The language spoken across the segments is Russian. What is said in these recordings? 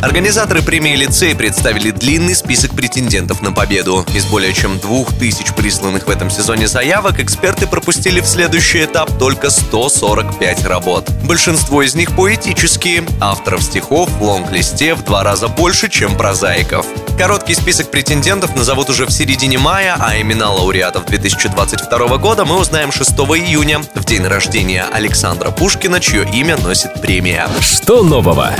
Организаторы премии «Лицей» представили длинный список претендентов на победу. Из более чем двух тысяч присланных в этом сезоне заявок эксперты пропустили в следующий этап только 145 работ. Большинство из них поэтические, авторов стихов в лонг-листе в два раза больше, чем прозаиков. Короткий список претендентов назовут уже в середине мая, а имена лауреатов 2022 года мы узнаем 6 июня, в день рождения Александра Пушкина, чье имя носит премия. Что нового?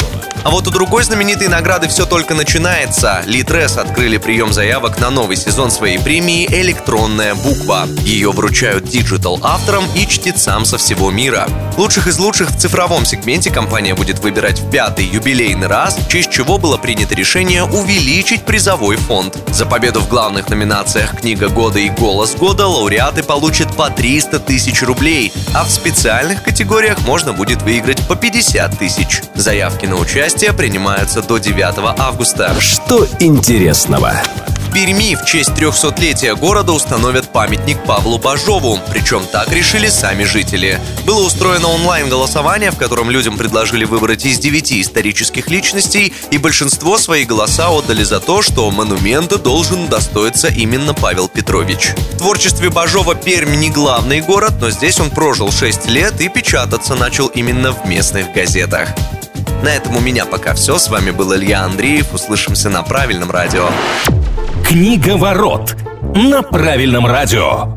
А вот у другой знаменитой награды все только начинается. Литрес открыли прием заявок на новый сезон своей премии «Электронная буква». Ее вручают digital авторам и чтецам со всего мира. Лучших из лучших в цифровом сегменте компания будет выбирать в пятый юбилейный раз, в честь чего было принято решение увеличить призовой фонд. За победу в главных номинациях «Книга года» и «Голос года» лауреаты получат по 300 тысяч рублей, а в специальных категориях можно будет выиграть по 50 тысяч. Заявки на участие Участие принимаются до 9 августа. Что интересного? В Перми в честь 300-летия города установят памятник Павлу Бажову. Причем так решили сами жители. Было устроено онлайн-голосование, в котором людям предложили выбрать из девяти исторических личностей, и большинство свои голоса отдали за то, что монумента должен достоиться именно Павел Петрович. В творчестве Бажова Пермь не главный город, но здесь он прожил 6 лет и печататься начал именно в местных газетах. На этом у меня пока все. С вами был Илья Андреев. Услышимся на правильном радио. Книга ворот на правильном радио.